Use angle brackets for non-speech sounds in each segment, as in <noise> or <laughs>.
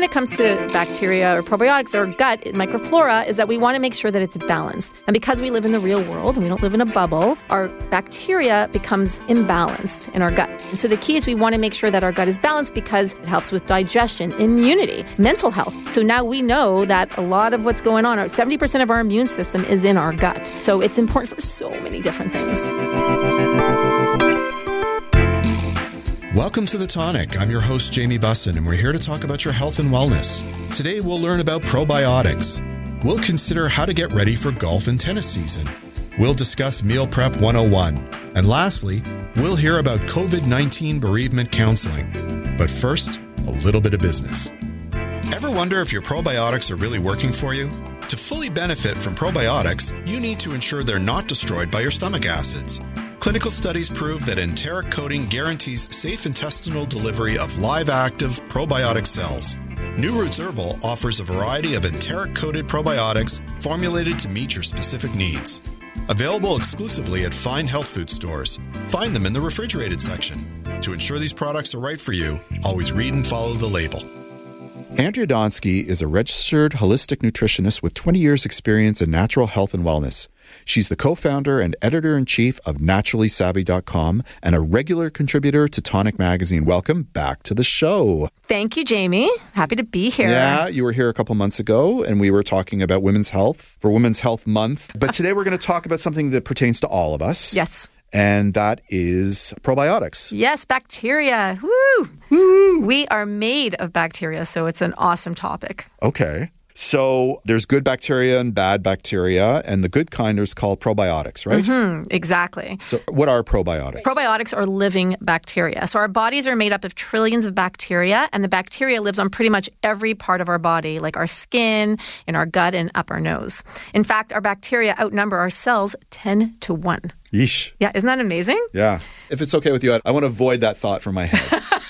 When it comes to bacteria or probiotics or gut microflora is that we want to make sure that it's balanced. And because we live in the real world and we don't live in a bubble, our bacteria becomes imbalanced in our gut. And so the key is we want to make sure that our gut is balanced because it helps with digestion, immunity, mental health. So now we know that a lot of what's going on, 70% of our immune system is in our gut. So it's important for so many different things. Welcome to The Tonic. I'm your host, Jamie Bussin, and we're here to talk about your health and wellness. Today, we'll learn about probiotics. We'll consider how to get ready for golf and tennis season. We'll discuss Meal Prep 101. And lastly, we'll hear about COVID 19 bereavement counseling. But first, a little bit of business. Ever wonder if your probiotics are really working for you? To fully benefit from probiotics, you need to ensure they're not destroyed by your stomach acids. Clinical studies prove that enteric coating guarantees safe intestinal delivery of live active probiotic cells. New Roots Herbal offers a variety of enteric coated probiotics formulated to meet your specific needs. Available exclusively at fine health food stores. Find them in the refrigerated section. To ensure these products are right for you, always read and follow the label. Andrea Donsky is a registered holistic nutritionist with 20 years' experience in natural health and wellness. She's the co founder and editor in chief of naturallysavvy.com and a regular contributor to Tonic Magazine. Welcome back to the show. Thank you, Jamie. Happy to be here. Yeah, you were here a couple months ago and we were talking about women's health for Women's Health Month. But uh, today we're going to talk about something that pertains to all of us. Yes. And that is probiotics. Yes, bacteria. Woo! Woo! We are made of bacteria, so it's an awesome topic. Okay. So there's good bacteria and bad bacteria, and the good kind is called probiotics, right? Mm-hmm, exactly. So what are probiotics? Probiotics are living bacteria. So our bodies are made up of trillions of bacteria, and the bacteria lives on pretty much every part of our body, like our skin, in our gut, and up our nose. In fact, our bacteria outnumber our cells 10 to 1. Yeesh. Yeah, isn't that amazing? Yeah. If it's okay with you, I, I want to avoid that thought from my head. <laughs>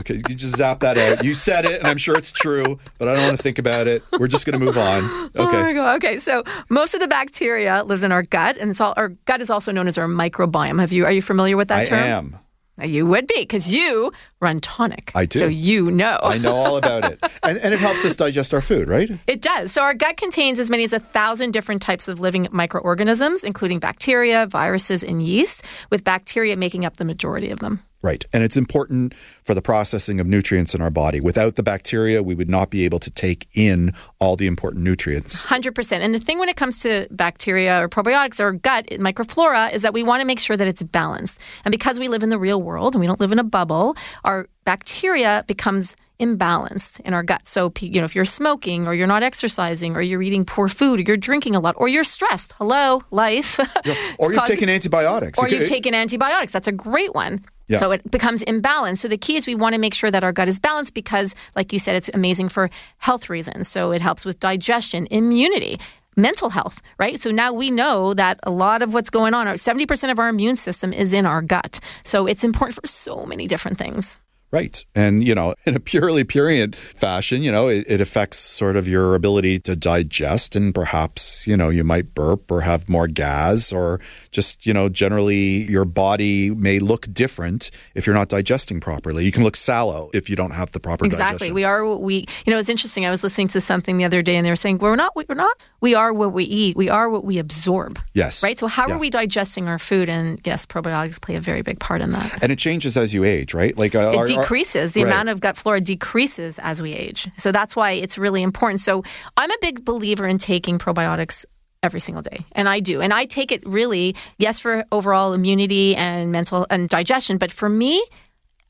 Okay, you just zap that out. You said it, and I'm sure it's true, but I don't want to think about it. We're just going to move on. Okay. Oh my god. Okay, so most of the bacteria lives in our gut, and it's all, our gut is also known as our microbiome. Have you? Are you familiar with that I term? am. You would be because you run tonic. I do. So you know. I know all about it. <laughs> And, and it helps us digest our food, right? It does. So our gut contains as many as a thousand different types of living microorganisms, including bacteria, viruses, and yeast, with bacteria making up the majority of them. Right. And it's important for the processing of nutrients in our body. Without the bacteria, we would not be able to take in all the important nutrients. 100%. And the thing when it comes to bacteria or probiotics or gut microflora is that we want to make sure that it's balanced. And because we live in the real world and we don't live in a bubble, our bacteria becomes imbalanced in our gut. So, you know, if you're smoking or you're not exercising or you're eating poor food or you're drinking a lot or you're stressed, hello, life. <laughs> Yeah. Or you've taken antibiotics. Or It- you've taken antibiotics. That's a great one. Yeah. So it becomes imbalanced. So the key is we want to make sure that our gut is balanced because, like you said, it's amazing for health reasons. So it helps with digestion, immunity, mental health, right? So now we know that a lot of what's going on, 70% of our immune system is in our gut. So it's important for so many different things. Right. And, you know, <laughs> in a purely purient fashion, you know, it, it affects sort of your ability to digest and perhaps, you know, you might burp or have more gas or just, you know, generally your body may look different if you're not digesting properly. You can look sallow if you don't have the proper Exactly. digestion. We are what we, you know, it's interesting. I was listening to something the other day and they were saying, we're not, we're not, we are what we eat. We are what we absorb. Yes. Right? So how Yeah. are we digesting our food? And yes, probiotics play a very big part in that. and it changes as you age, right? Like uh, our- decreases. The right. amount of gut flora decreases as we age. So that's why it's really important. So I'm a big believer in taking probiotics every single day. And I do. And I take it really, yes, for overall immunity and mental and digestion, but for me,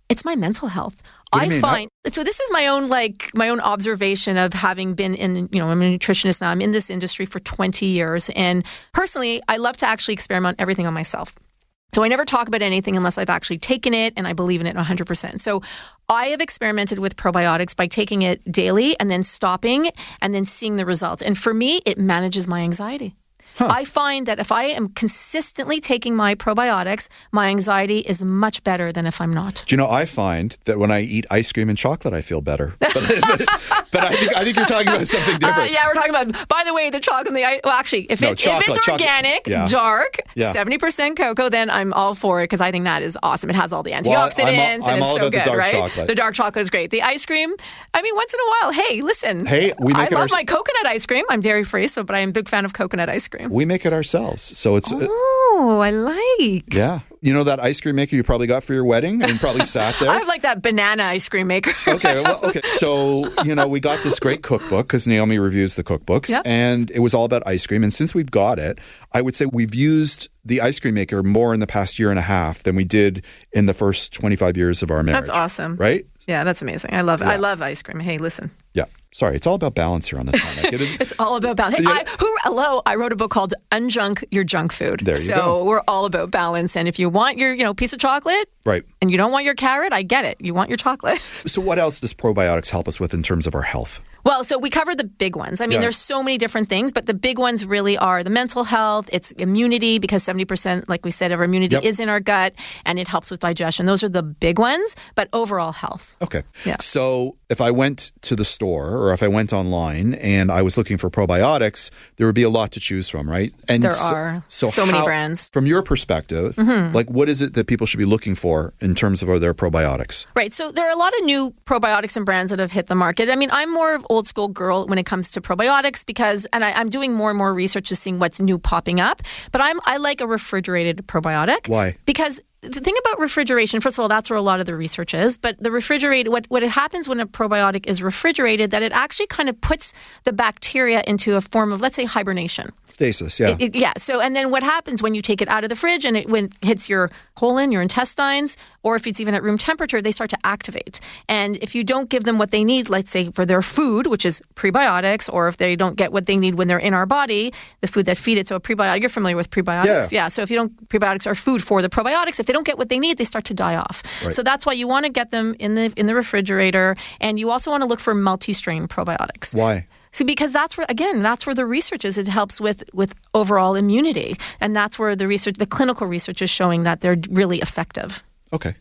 it's my mental health. I mean? find so this is my own like my own observation of having been in you know I'm a nutritionist now I'm in this industry for 20 years and personally I love to actually experiment everything on myself So I never talk about anything unless I've actually taken it and I believe in it 100%. So I have experimented with probiotics by taking it daily and then stopping and then seeing the results. And for me, it manages my anxiety. Huh. I find that if I am consistently taking my probiotics, my anxiety is much better than if I'm not. Do you know, I find that when I eat ice cream and chocolate, I feel better. <laughs> But, but, but I, think, I think you're talking about something uh, different. Uh, yeah, we're talking about, by the way, the chocolate and the ice. Well, actually, if, no, it, chocolate, if it's organic, yeah. dark, yeah. 70% cocoa, then I'm all for it because I think that is awesome. It has all the antioxidants well, I'm, I'm and it's so good, the right? Chocolate. The dark chocolate is great. The ice cream, I mean, once in a while, hey, listen. Hey, we make I love our... my coconut ice cream. I'm dairy free, so but I am a big fan of coconut ice cream. We make it ourselves. So it's uh, oh, I like. Yeah, you know that ice cream maker you probably got for your wedding and probably sat there. <laughs> I have like that banana ice cream maker. <laughs> okay, well, <laughs> okay. So you know we got this great cookbook because Naomi reviews the cookbooks, yep. and it was all about ice cream. And since we've got it, I would say we've used the ice cream maker more in the past year and a half than we did in the first twenty five years of our marriage. That's awesome, right? Yeah, that's amazing. I love yeah. I love ice cream. Hey, listen. Sorry, it's all about balance here on the Tonic. <laughs> it's all about balance. Hey, I, who, hello, I wrote a book called Unjunk Your Junk Food. There you so go. we're all about balance. And if you want your, you know, piece of chocolate, right, and you don't want your carrot, I get it. You want your chocolate. <laughs> So what else does probiotics help us with in terms of our health? Well, so we covered the big ones. I mean, yeah. there's so many different things, but the big ones really are the mental health, it's immunity, because 70%, like we said, of our immunity yep. is in our gut, and it helps with digestion. Those are the big ones, but overall health. Okay. Yeah. So if I went to the store or if I went online and I was looking for probiotics, there would be a lot to choose from, right? And there so, are so, so how, many brands. From your perspective, mm-hmm. like what is it that people should be looking for in terms of their probiotics? Right. So there are a lot of new probiotics and brands that have hit the market. I mean, I'm more of old school girl when it comes to probiotics because, and I, am doing more and more research to seeing what's new popping up. But I'm I like a refrigerated probiotic. Why? Because the thing about refrigeration, first of all, that's where a lot of the research is. But the refrigerated, what, what it happens when a probiotic is refrigerated, that it actually kind of puts the bacteria into a form of, let's say, hibernation. Stasis, yeah. It, it, yeah. So, and then what happens when you take it out of the fridge and it when it hits your colon, your intestines, or if it's even at room temperature, they start to activate. And if you don't give them what they need, let's say for their food, which is prebiotics, or if they don't get what they need when they're in our body, the food that feed it. So a prebiotic, you're familiar with prebiotics, yeah. yeah. So if you don't, prebiotics are food for the probiotics. If they don't get what they need, they start to die off. Right. So that's why you want to get them in the in the refrigerator, and you also want to look for multi-strain probiotics. Why? So because that's where again, that's where the research is. It helps with with overall immunity, and that's where the research, the clinical research, is showing that they're really effective. Okay.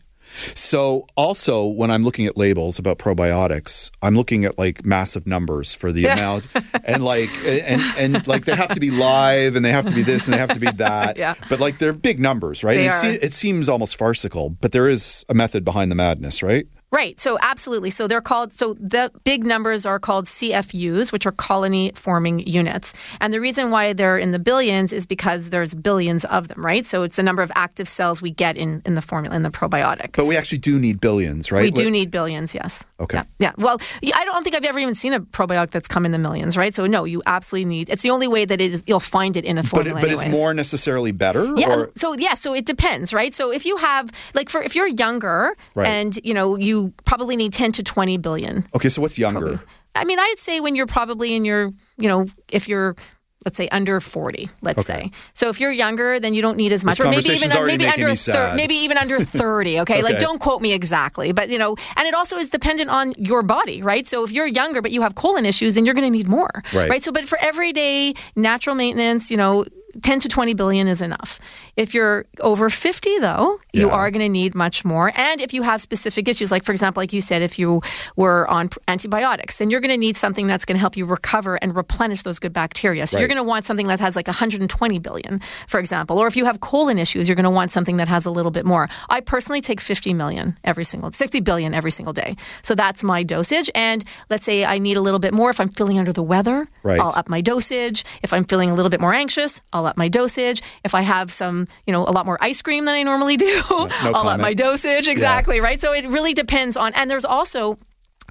So also when I'm looking at labels about probiotics, I'm looking at like massive numbers for the <laughs> amount and like and and like they have to be live and they have to be this and they have to be that. <laughs> yeah. But like they're big numbers, right? They it. Se- it seems almost farcical, but there is a method behind the madness, right? Right. So absolutely. So they're called so the big numbers are called CFUs, which are colony forming units. And the reason why they're in the billions is because there's billions of them, right? So it's the number of active cells we get in in the formula in the probiotic. But we actually do need billions, right? We do need billions, yes. Okay. Yeah. yeah. Well, I don't think I've ever even seen a probiotic that's come in the millions, right? So no, you absolutely need. It's the only way that it is, you'll find it in a formula. But, but is more necessarily better? Yeah. Or? So yeah. So it depends, right? So if you have like for if you're younger right. and you know you probably need 10 to 20 billion. Okay, so what's younger? Probably. I mean, I'd say when you're probably in your, you know, if you're let's say under 40 let's okay. say so if you're younger then you don't need as much this or maybe even maybe under thir- maybe even under <laughs> 30 okay? okay? like don't quote me exactly but you know and it also is dependent on your body right so if you're younger but you have colon issues then you're going to need more right. right so but for everyday natural maintenance you know 10 to 20 billion is enough. If you're over 50, though, you yeah. are going to need much more. And if you have specific issues, like for example, like you said, if you were on antibiotics, then you're going to need something that's going to help you recover and replenish those good bacteria. So right. you're going to want something that has like 120 billion, for example. Or if you have colon issues, you're going to want something that has a little bit more. I personally take 50 million every single, 60 billion every single day. So that's my dosage. And let's say I need a little bit more if I'm feeling under the weather, right. I'll up my dosage. If I'm feeling a little bit more anxious, I'll I'll up my dosage. If I have some, you know, a lot more ice cream than I normally do, no <laughs> I'll comment. up my dosage. Exactly, yeah. right? So it really depends on, and there's also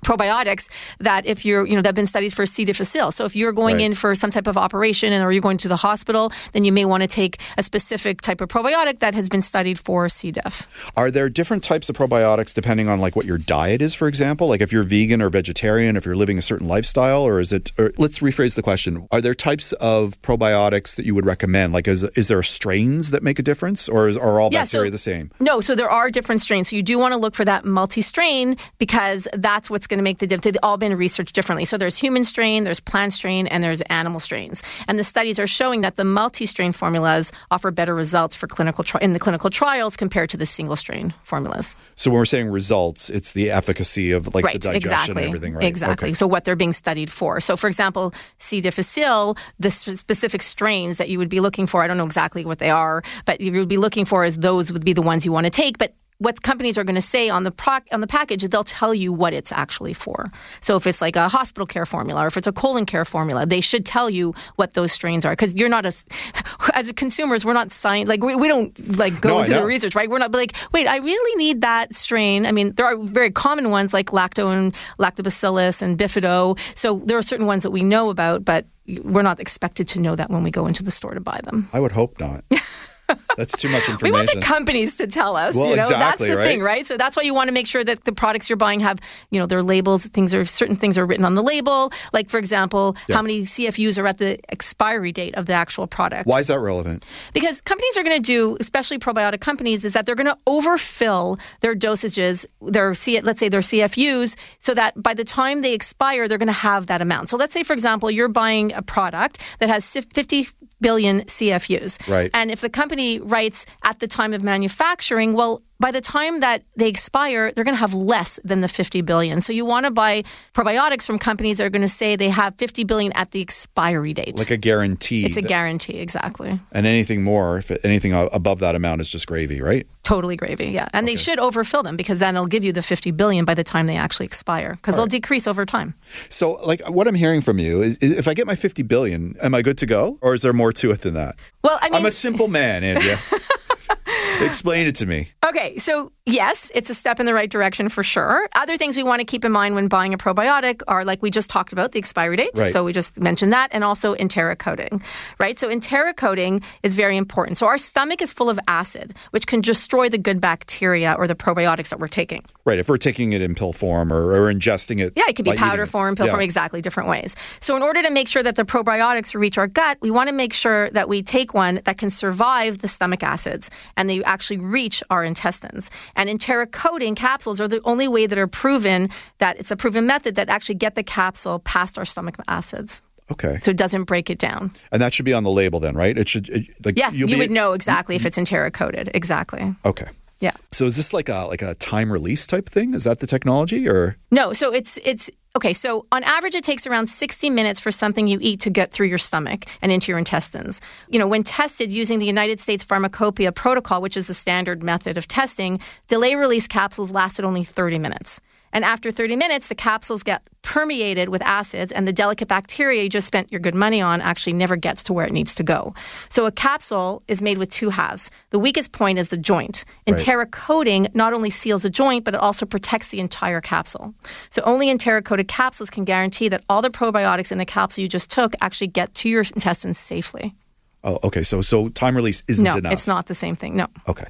probiotics that if you're you know that have been studied for C. difficile. So if you're going Right. in for some type of operation and or you're going to the hospital, then you may want to take a specific type of probiotic that has been studied for C. diff. Are there different types of probiotics depending on like what your diet is, for example? Like if you're vegan or vegetarian, if you're living a certain lifestyle, or is it? Or let's rephrase the question: Are there types of probiotics that you would recommend? Like, is is there strains that make a difference, or is, are all Yeah, so- bacteria the same? No, so there are different strains. So you do want to look for that multi-strain because that's what's going to make the difference. They've all been researched differently. So there's human strain, there's plant strain, and there's animal strains. And the studies are showing that the multi-strain formulas offer better results for clinical tri- in the clinical trials compared to the single strain formulas. So when we're saying results, it's the efficacy of like right, the digestion exactly, and everything, right? Exactly. Okay. So what they're being studied for. So for example, C. difficile, the s- specific strains that you would be looking for, I don't know exactly what they are, but you would be looking for is those would be the ones you want to take. But what companies are going to say on the proc- on the package, they'll tell you what it's actually for. So if it's like a hospital care formula or if it's a colon care formula, they should tell you what those strains are because you're not a <laughs> as consumers we're not sign like we, we don't like go No, I do the research right? We're not like wait I really need that strain. I mean there are very common ones like lacto and lactobacillus and bifido. So there are certain ones that we know about but we're not expected to know that when we go into the store to buy them. I would hope not. <laughs> That's too much information. we want the companies to tell us, Well, you know. that's exactly, the right? thing, right? So that's why you want to make sure that the products you're buying have, you know, their labels. Things are certain things are written on the label. Like for example, how many CFUs are at the expiry date of the actual product. Why is that relevant? Because companies are going to do, especially probiotic companies, is that they're going to overfill their dosages, their C, let's say their CFUs, so that by the time they expire, they're going to have that amount. So let's say, for example, you're buying a product that has 50 billion CFUs. Right. And if the company writes at the time of manufacturing, well, by the time that they expire, they're going to have less than the 50 billion. So you want to buy probiotics from companies that are going to say they have 50 billion at the expiry date. Like a guarantee. it's a that- guarantee, exactly. And anything more, if anything above that amount is just gravy, right? Totally gravy, yeah. And they should overfill them because then it'll give you the 50 billion by the time they actually expire because they'll decrease over time. So, like, what I'm hearing from you is, is if I get my 50 billion, am I good to go? Or is there more to it than that? Well, I mean, I'm a simple man, Andrea. <laughs> Explain it to me. Okay, so yes, it's a step in the right direction for sure. Other things we want to keep in mind when buying a probiotic are like we just talked about the expiry date. Right. So we just mentioned that, and also enteric coating, right? So enteric coating is very important. So our stomach is full of acid, which can destroy the good bacteria or the probiotics that we're taking. Right. If we're taking it in pill form or, or ingesting it. Yeah, it could be powder form, pill Yeah. form, exactly different ways. So, in order to make sure that the probiotics reach our gut, we want to make sure that we take one that can survive the stomach acids and they actually reach our intestines. And enteric coating capsules are the only way that are proven that it's a proven method that actually get the capsule past our stomach acids, Okay. so it doesn't break it down. And that should be on the label then, right? It should, it, like, Yes, you would know exactly if it's enteric coated. Exactly. Okay. Yeah. So is this like a like a time release type thing? Is that the technology or No, so it's it's okay. So on average, it takes around 60 minutes for something you eat to get through your stomach and into your intestines. You know, when tested using the United States Pharmacopoeia protocol, which is the standard method of testing, delay release capsules lasted only 30 minutes. And after 30 minutes, the capsules get permeated with acids, and the delicate bacteria you just spent your good money on actually never gets to where it needs to go. So a capsule is made with two halves. The weakest point is the joint. Enteric coating not only seals the joint, but it also protects the entire capsule. So only enteric coated capsules can guarantee that all the probiotics in the capsule you just took actually get to your intestines safely. Oh, okay. So so time release isn't No, enough. it's not the same thing. No. Okay.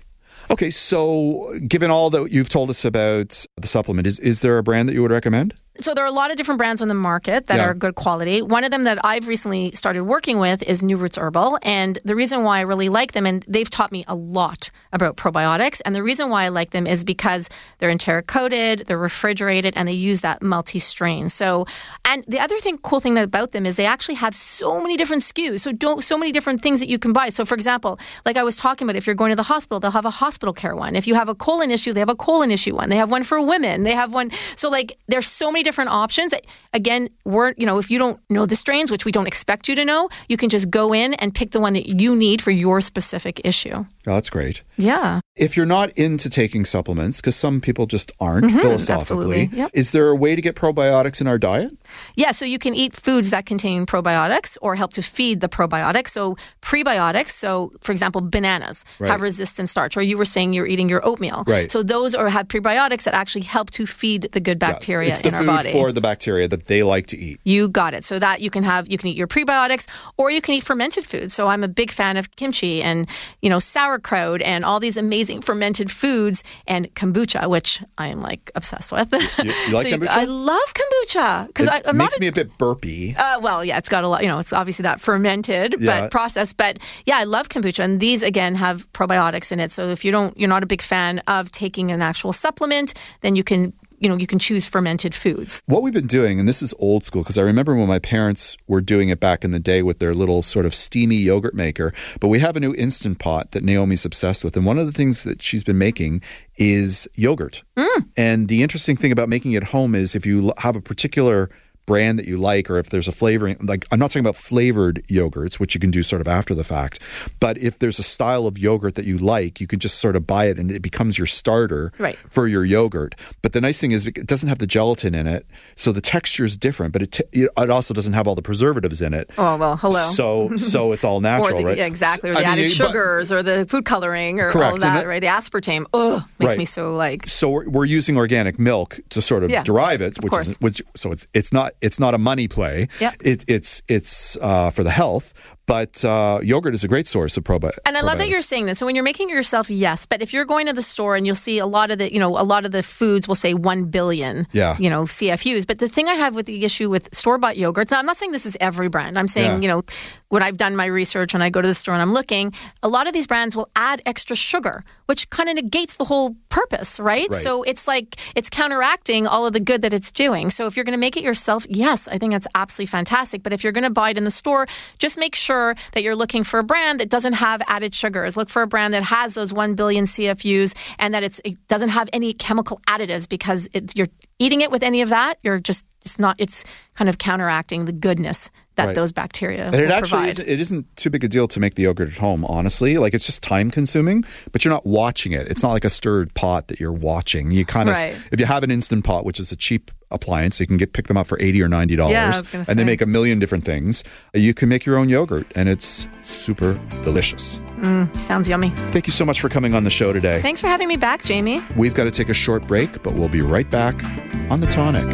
Okay, so given all that you've told us about the supplement, is, is there a brand that you would recommend? So there are a lot of different brands on the market that Yeah. are good quality. One of them that I've recently started working with is New Roots Herbal, and the reason why I really like them, and they've taught me a lot about probiotics, and the reason why I like them is because they're enteric coated, they're refrigerated, and they use that multi-strain. So, and the other thing, cool thing about them is they actually have so many different SKUs, so don't so many different things that you can buy. So, for example, like I was talking about, if you're going to the hospital, they'll have a hospital care one. If you have a colon issue, they have a colon issue one. They have one for women. They have one. So, like, there's so many different options that, again, we're, you know, if you don't know the strains, which we don't expect you to know, you can just go in and pick the one that you need for your specific issue. Oh, that's great. Yeah. If you're not into taking supplements, because some people just aren't mm-hmm. philosophically. Yep. is there a way to get probiotics in our diet? Yeah, so you can eat foods that contain probiotics or help to feed the probiotics. So prebiotics, so for example, bananas Right. have resistant starch, or you were saying you're eating your oatmeal. Right. So those are have prebiotics that actually help to feed the good bacteria Yeah, it's the in our food body. for the bacteria that they like to eat. You got it. So that you can have, you can eat your prebiotics, or you can eat fermented foods. So I'm a big fan of kimchi and you know sauerkraut and all these amazing fermented foods and kombucha, which I am like obsessed with. You- you <laughs> like So kombucha? I love kombucha because It I'm not makes a me a bit burpy. uh, well, yeah, it's got a lot. You know, it's obviously that fermented, Yeah. but processed. But yeah, I love kombucha, and these again have probiotics in it. So if you don't, you're not a big fan of taking an actual supplement, then you can, you know, you can choose fermented foods. What we've been doing, and this is old school, because I remember when my parents were doing it back in the day with their little sort of steamy yogurt maker. But we have a new instant pot that Naomi's obsessed with. And one of the things that she's been making is yogurt. Mm. And the interesting thing about making it home is if you have a particular brand that you like or if there's a flavoring like I'm not talking about flavored yogurts which you can do sort of after the fact but if there's a style of yogurt that you like you can just sort of buy it and it becomes your starter Right. for your yogurt. But the nice thing is it doesn't have the gelatin in it, so the texture is different. But it t- it also doesn't have all the preservatives in it. Oh well, hello. So so <laughs> it's all natural, the, right? yeah, exactly, or I the mean, added but- sugars, or the food coloring, or all Correct, and that, it- right? The aspartame, ugh, makes Right. me so like. so we're, we're using organic milk to sort of Yeah, derive it, which is which, so it's it's not it's not a money play. Yep. It, it's it's uh, for the health, but uh, yogurt is a great source of probi- And I love that you're saying this. So when you're making it yourself, yes. But if you're going to the store and you'll see a lot of the, you know, a lot of the foods will say one billion, Yeah. you know, CFUs. But the thing I have with the issue with store bought yogurts, now I'm not saying this is every brand. I'm saying, Yeah. you know, when I've done my research and I go to the store and I'm looking, a lot of these brands will add extra sugar, which kind of negates the whole purpose, right? Right. So it's like it's counteracting all of the good that it's doing. So if you're going to make it yourself, yes, I think that's absolutely fantastic. But if you're going to buy it in the store, just make sure that you're looking for a brand that doesn't have added sugars. Look for a brand that has those 1 billion CFUs and that it's, it doesn't have any chemical additives because it, you're eating it with any of that, you're just, it's not, it's kind of counteracting the goodness that Right. those bacteria And it actually isn't, it isn't too big a deal to make the yogurt at home, honestly. Like it's just time consuming, but you're not watching it. It's not like a stirred pot that you're watching. You kind of, Right. if you have an instant pot, which is a cheap appliance, So you can get pick them up for eighty or ninety dollars, Yeah, I was gonna and they make a million different things. You can make your own yogurt, and it's super delicious. Mm, sounds yummy. Thank you so much for coming on the show today. Thanks for having me back, Jamie. We've got to take a short break, but we'll be right back on the tonic.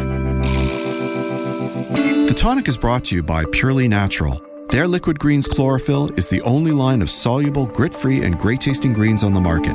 The tonic is brought to you by Purely Natural. Their Liquid Greens Chlorophyll is the only line of soluble, grit free, and great tasting greens on the market.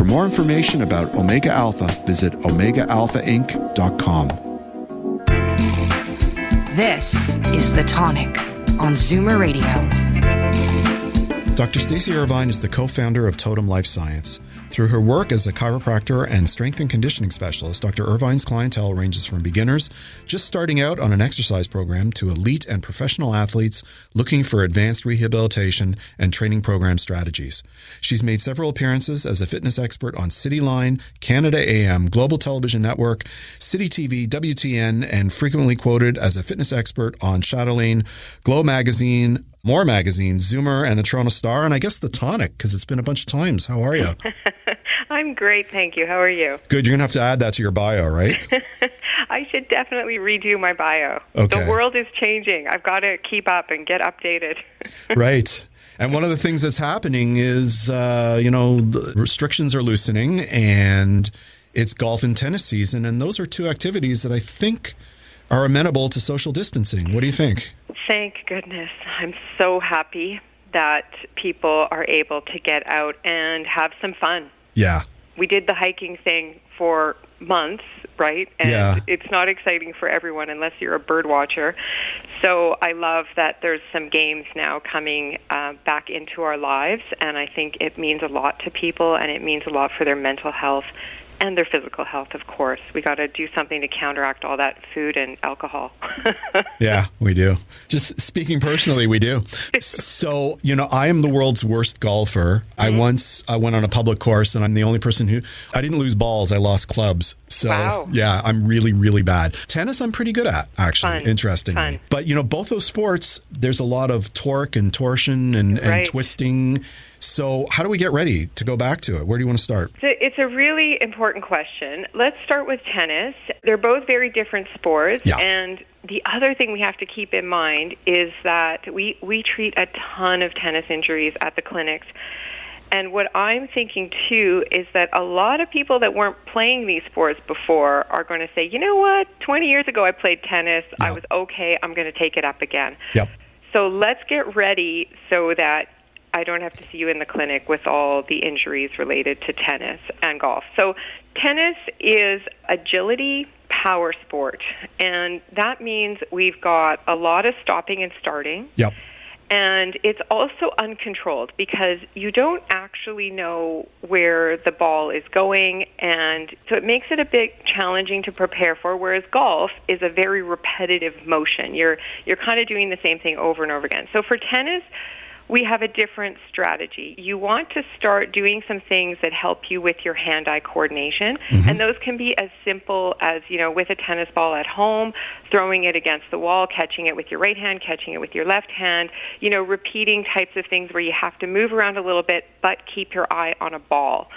For more information about Omega Alpha, visit OmegaAlphaInc.com. This is The Tonic on Zoomer Radio. Dr. Stacy Irvine is the co founder of Totum Life Science. Through her work as a chiropractor and strength and conditioning specialist, Dr. Irvine's clientele ranges from beginners just starting out on an exercise program to elite and professional athletes looking for advanced rehabilitation and training program strategies. She's made several appearances as a fitness expert on Cityline, Canada AM, Global Television Network, City TV, WTN, and frequently quoted as a fitness expert on Chatelaine, Glow Magazine, more magazine, Zoomer, and the Toronto Star, and I guess the Tonic because it's been a bunch of times. How are you? <laughs> I'm great, thank you. How are you? Good. You're gonna have to add that to your bio, right? <laughs> I should definitely redo my bio. Okay. The world is changing. I've got to keep up and get updated. <laughs> right. And one of the things that's happening is, uh, you know, the restrictions are loosening and it's golf and tennis season. And those are two activities that I think are amenable to social distancing. What do you think? Thank goodness. I'm so happy that people are able to get out and have some fun. Yeah. We did the hiking thing for months, right? And Yeah. it's not exciting for everyone unless you're a bird watcher. So I love that there's some games now coming uh, back into our lives, and I think it means a lot to people, and it means a lot for their mental health and their physical health, of course. We got to do something to counteract all that food and alcohol. <laughs> Yeah, we do. Just speaking personally, we do. So, you know, I am the world's worst golfer. I Mm-hmm. once I went on a public course and I'm the only person who I didn't lose balls, I lost clubs. So, Wow. yeah, I'm really really bad. Tennis I'm pretty good at, actually, Fun. interestingly. Fun. But, you know, both those sports, there's a lot of torque and torsion and, and Right. twisting. So, how do we get ready to go back to it? Where do you want to start? So it's a really important question. Let's start with tennis. They're both very different sports, Yeah. and the other thing we have to keep in mind is that we we treat a ton of tennis injuries at the clinics. And what I'm thinking too is that a lot of people that weren't playing these sports before are going to say, you know what, 20 years ago I played tennis, I was okay, I'm going to take it up again. Yep. So let's get ready so that I don't have to see you in the clinic with all the injuries related to tennis and golf. So, tennis is agility power sport, and that means we've got a lot of stopping and starting. Yep. And it's also uncontrolled because you don't actually know where the ball is going. And so it makes it a bit challenging to prepare for. Whereas golf is a very repetitive motion. You're, you're kind of doing the same thing over and over again. So for tennis, we have a different strategy. You want to start doing some things that help you with your hand-eye coordination, mm-hmm. and those can be as simple as, you know, with a tennis ball at home, throwing it against the wall, catching it with your right hand, catching it with your left hand, you know, repeating types of things where you have to move around a little bit but keep your eye on a ball,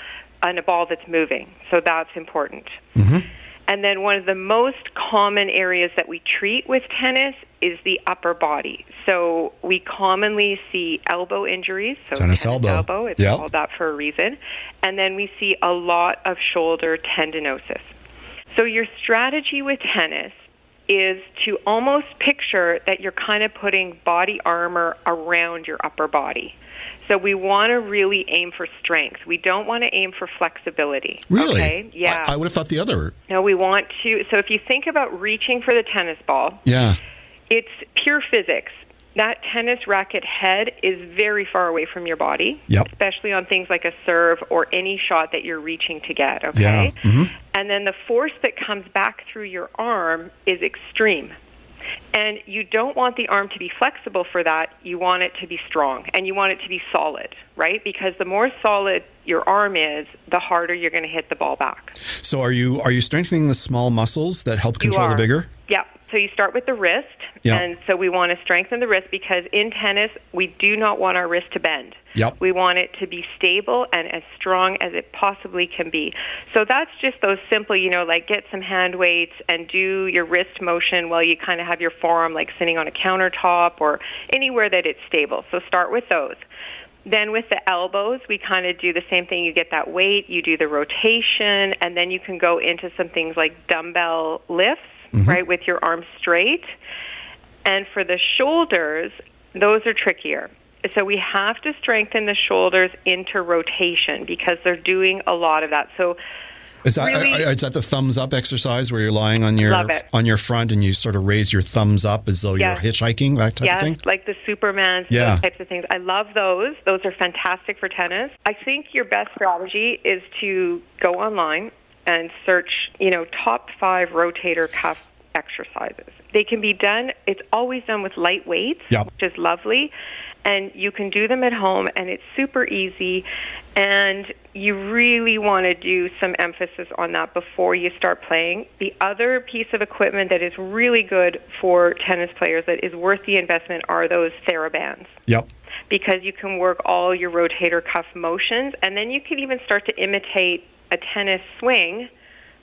on a ball that's moving. So that's important. Mm-hmm. And then one of the most common areas that we treat with tennis is the upper body. So we commonly see elbow injuries. So Tennis elbow. It's Yep. called that for a reason. And then we see a lot of shoulder tendinosis. So your strategy with tennis is to almost picture that you're kind of putting body armor around your upper body. So we want to really aim for strength. We don't want to aim for flexibility. Really? Okay? Yeah. I, I would have thought the other. No, we want to. So if you think about reaching for the tennis ball, Yeah. it's pure physics. That tennis racket head is very far away from your body, Yep. especially on things like a serve or any shot that you're reaching to get. Okay, Yeah. Mhm. and then the force that comes back through your arm is extreme. And you don't want the arm to be flexible for that. You want it to be strong and you want it to be solid, right? Because the more solid your arm is, the harder you're going to hit the ball back. So are you are you strengthening the small muscles that help control the bigger? Yeah. So you start with the wrist, Yeah. and so we want to strengthen the wrist because in tennis we do not want our wrist to bend. Yep. We want it to be stable and as strong as it possibly can be. So that's just those simple, you know, like get some hand weights and do your wrist motion while you kind of have your forearm like sitting on a countertop or anywhere that it's stable. So start with those. Then with the elbows, we kind of do the same thing. You get that weight, you do the rotation, and then you can go into some things like dumbbell lifts, right, with your arms straight. And for the shoulders, those are trickier. So we have to strengthen the shoulders into rotation because they're doing a lot of that. So Is that Really- uh, is that the thumbs up exercise where you're lying on your on your front and you sort of raise your thumbs up as though Yes. you're hitchhiking, that type yes, of thing? like the Supermans, Yeah. types of things. I love those. Those are fantastic for tennis. I think your best strategy is to go online and search, you know, top five rotator cuff exercises. They can be done. It's always done with light weights, Yep. which is lovely. And you can do them at home, and it's super easy. And you really want to do some emphasis on that before you start playing. The other piece of equipment that is really good for tennis players that is worth the investment are those TheraBands Yep. because you can work all your rotator cuff motions, and then you can even start to imitate a tennis swing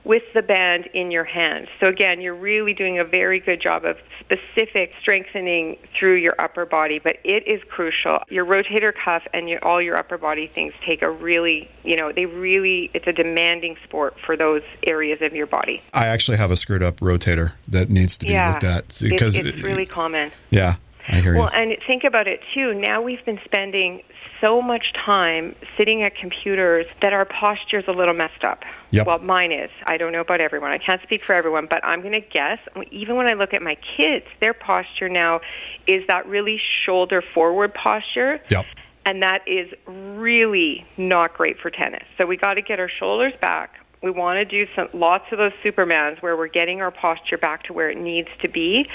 with the band in your hand. So again, you're really doing a very good job of specific strengthening through your upper body, but it is crucial. Your rotator cuff and your, all your upper body things take a really, you know, they really it's a demanding sport for those areas of your body. I actually have a screwed up rotator that needs to be yeah, looked at because it, it's really common. Yeah. I hear you. Well, and think about it too. Now we've been spending so much time sitting at computers that our posture's a little messed up. Yep. Well, mine is. I don't know about everyone. I can't speak for everyone, but I'm going to guess. Even when I look at my kids, their posture now is that really shoulder forward posture. Yep. And that is really not great for tennis. So we got to get our shoulders back. We want to do some lots of those supermans where we're getting our posture back to where it needs to be,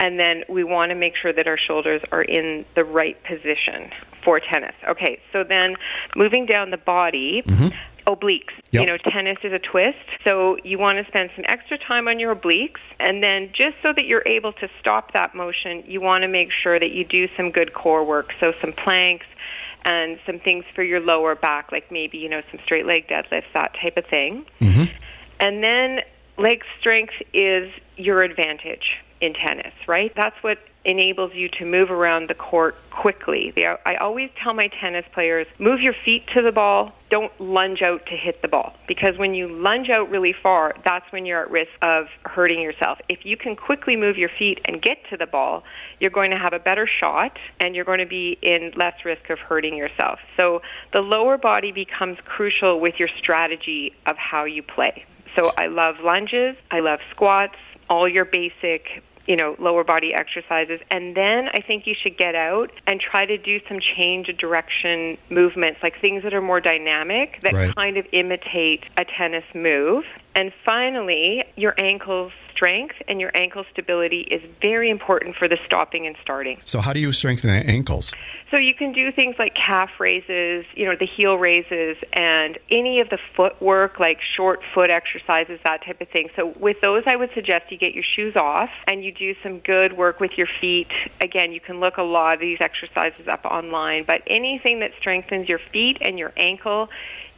and then we want to make sure that our shoulders are in the right position for tennis. Okay, so then moving down the body. Mm-hmm obliques. Yep. You know, tennis is a twist, so you want to spend some extra time on your obliques, and then just so that you're able to stop that motion, you want to make sure that you do some good core work. So some planks and some things for your lower back, like maybe you know some straight leg deadlifts, that type of thing. Mm-hmm. And then leg strength is your advantage in tennis, right? That's what enables you to move around the court quickly. I always tell my tennis players, move your feet to the ball, don't lunge out to hit the ball. Because when you lunge out really far, that's when you're at risk of hurting yourself. If you can quickly move your feet and get to the ball, you're going to have a better shot and you're going to be in less risk of hurting yourself. So the lower body becomes crucial with your strategy of how you play. So I love lunges, I love squats, all your basic you know, lower body exercises. And then I think you should get out and try to do some change of direction movements, like things that are more dynamic that right. kind of imitate a tennis move. And finally, your ankles strength and your ankle stability is very important for the stopping and starting. So, how do you strengthen the ankles? So, you can do things like calf raises, you know, the heel raises, and any of the footwork, like short foot exercises, that type of thing. So, with those, I would suggest you get your shoes off and you do some good work with your feet. Again, you can look a lot of these exercises up online, but anything that strengthens your feet and your ankle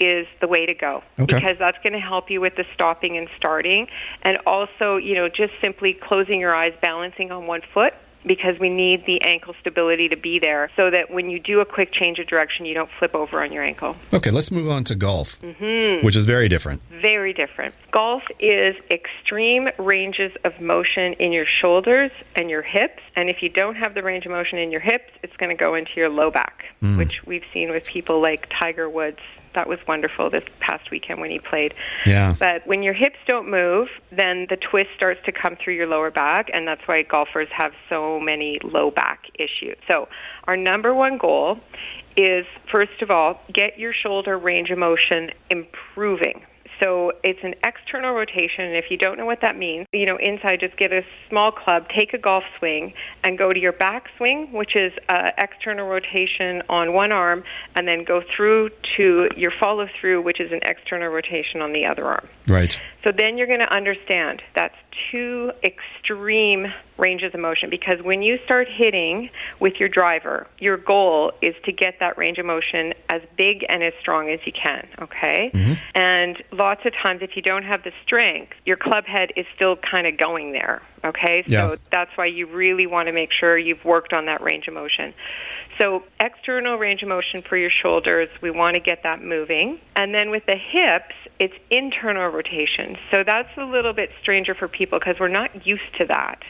is the way to go okay. because that's going to help you with the stopping and starting and also you know just simply closing your eyes balancing on one foot because we need the ankle stability to be there so that when you do a quick change of direction, you don't flip over on your ankle. Okay, let's move on to golf, mm-hmm. which is very different. Very different. Golf is extreme ranges of motion in your shoulders and your hips. And if you don't have the range of motion in your hips, it's going to go into your low back, mm. which we've seen with people like Tiger Woods that was wonderful this past weekend when he played. Yeah. But when your hips don't move, then the twist starts to come through your lower back, and that's why golfers have so many low back issues. So, our number one goal is first of all, get your shoulder range of motion improving. So it's an external rotation, and if you don't know what that means, you know, inside just get a small club, take a golf swing, and go to your back swing, which is uh, external rotation on one arm, and then go through to your follow through, which is an external rotation on the other arm. Right. So then you're going to understand that's two extreme ranges of motion because when you start hitting with your driver, your goal is to get that range of motion as big and as strong as you can, okay? Mm-hmm. And lots of times if you don't have the strength, your club head is still kind of going there, okay? Yeah. So that's why you really want to make sure you've worked on that range of motion. So, external range of motion for your shoulders, we want to get that moving. And then with the hips, it's internal rotation. So, that's a little bit stranger for people because we're not used to that.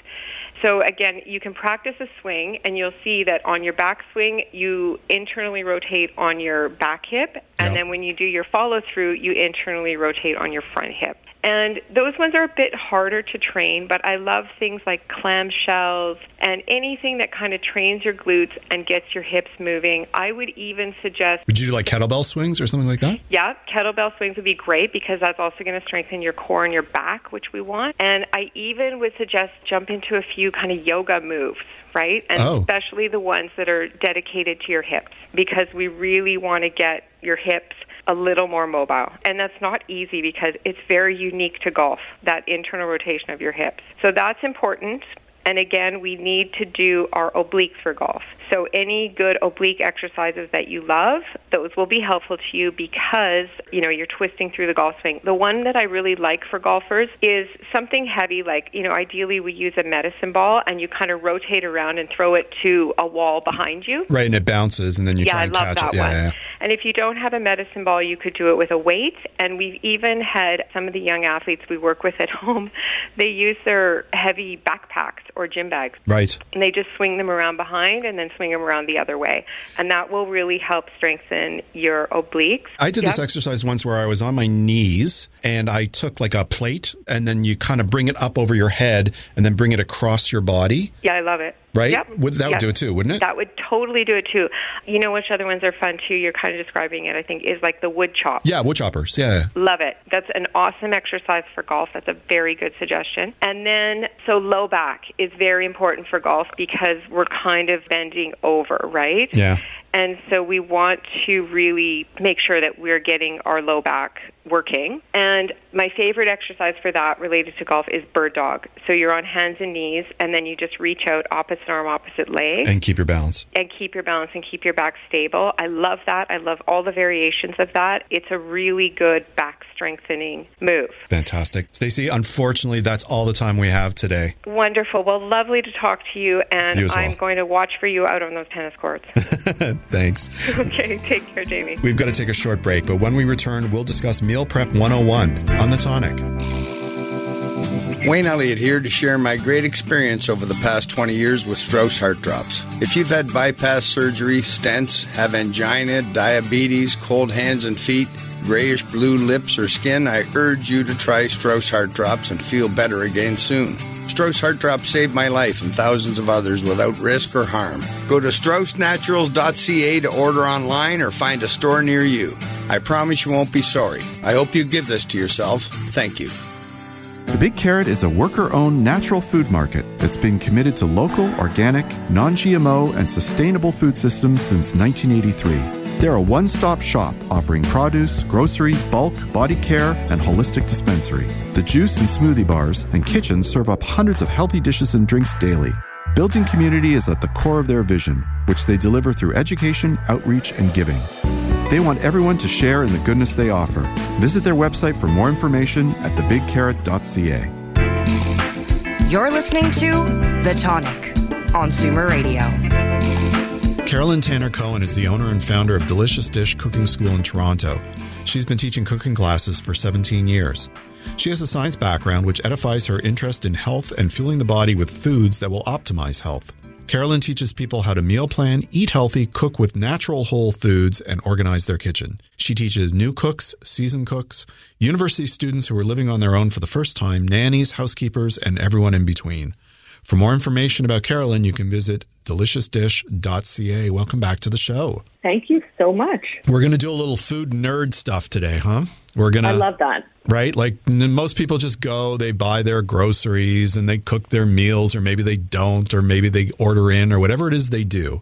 So again, you can practice a swing, and you'll see that on your back swing, you internally rotate on your back hip, and yep. then when you do your follow through, you internally rotate on your front hip. And those ones are a bit harder to train, but I love things like clamshells and anything that kind of trains your glutes and gets your hips moving. I would even suggest. Would you do like kettlebell swings or something like that? Yeah, kettlebell swings would be great because that's also going to strengthen your core and your back, which we want. And I even would suggest jump into a few kind of yoga moves right? And oh. especially the ones that are dedicated to your hips because we really want to get your hips a little more mobile. And that's not easy because it's very unique to golf, that internal rotation of your hips. So that's important. And again, we need to do our obliques for golf. So any good oblique exercises that you love, those will be helpful to you because, you know, you're twisting through the golf swing. The one that I really like for golfers is something heavy like, you know, ideally we use a medicine ball and you kind of rotate around and throw it to a wall behind you. Right, and it bounces and then you yeah, try and I love catch that it. Yeah, one. yeah. And if you don't have a medicine ball, you could do it with a weight. And we've even had some of the young athletes we work with at <laughs> home, they use their heavy backpacks or gym bags. Right. And they just swing them around behind and then swing them around the other way. And that will really help strengthen your obliques. I did this exercise once where I was on my knees and I took like a plate and then you kind of bring it up over your head and then bring it across your body, Yeah, I love it. Right? Yep. Would, that would do it too, wouldn't it? That would totally do it too. You know which other ones are fun too? You're kind of describing it, I think, is like the wood chop. yeah, wood choppers. Yeah. Love it. That's an awesome exercise for golf. That's a very good suggestion. And then, so low back is very important for golf because we're kind of bending over, right? Yeah. And so we want to really make sure that we're getting our low back working. And my favorite exercise for that related to golf is bird dog. So you're on hands and knees, and then you just reach out opposite arm, opposite leg And keep your balance. and keep your balance and keep your back stable. I love that. I love all the variations of that. It's a really good back strengthening move. Fantastic. Stacey, unfortunately, that's all the time we have today. Wonderful. Well, lovely to talk to you, and You well. I'm going to watch for you out on those tennis courts. <laughs> Thanks. <laughs> okay, take care, Jamie. We've got to take a short break, but when we return, we'll discuss Meal Prep 101 on the tonic. Wayne Elliott here to share my great experience over the past 20 years with Strauss Heart Drops. If you've had bypass surgery, stents, have angina, diabetes, cold hands and feet, grayish blue lips or skin, I urge you to try Strauss Heart Drops and feel better again soon. Strauss Heart Drops saved my life and thousands of others without risk or harm. Go to straussnaturals.ca to order online or find a store near you. I promise you won't be sorry. I hope you give this to yourself. Thank you. The Big Carrot is a worker owned natural food market that's been committed to local, organic, non GMO, and sustainable food systems since 1983. They're a one stop shop offering produce, grocery, bulk, body care, and holistic dispensary. The juice and smoothie bars and kitchen serve up hundreds of healthy dishes and drinks daily. Building community is at the core of their vision, which they deliver through education, outreach, and giving. They want everyone to share in the goodness they offer. Visit their website for more information at thebigcarrot.ca. You're listening to The Tonic on Zoomer Radio. Carolyn Tanner Cohen is the owner and founder of Delicious Dish Cooking School in Toronto. She's been teaching cooking classes for 17 years. She has a science background which edifies her interest in health and fueling the body with foods that will optimize health. Carolyn teaches people how to meal plan, eat healthy, cook with natural whole foods, and organize their kitchen. She teaches new cooks, seasoned cooks, university students who are living on their own for the first time, nannies, housekeepers, and everyone in between. For more information about Carolyn, you can visit deliciousdish.ca. Welcome back to the show. Thank you so much. We're going to do a little food nerd stuff today, huh? We're going to I love that. right? Like n- most people just go, they buy their groceries and they cook their meals, or maybe they don't, or maybe they order in, or whatever it is they do.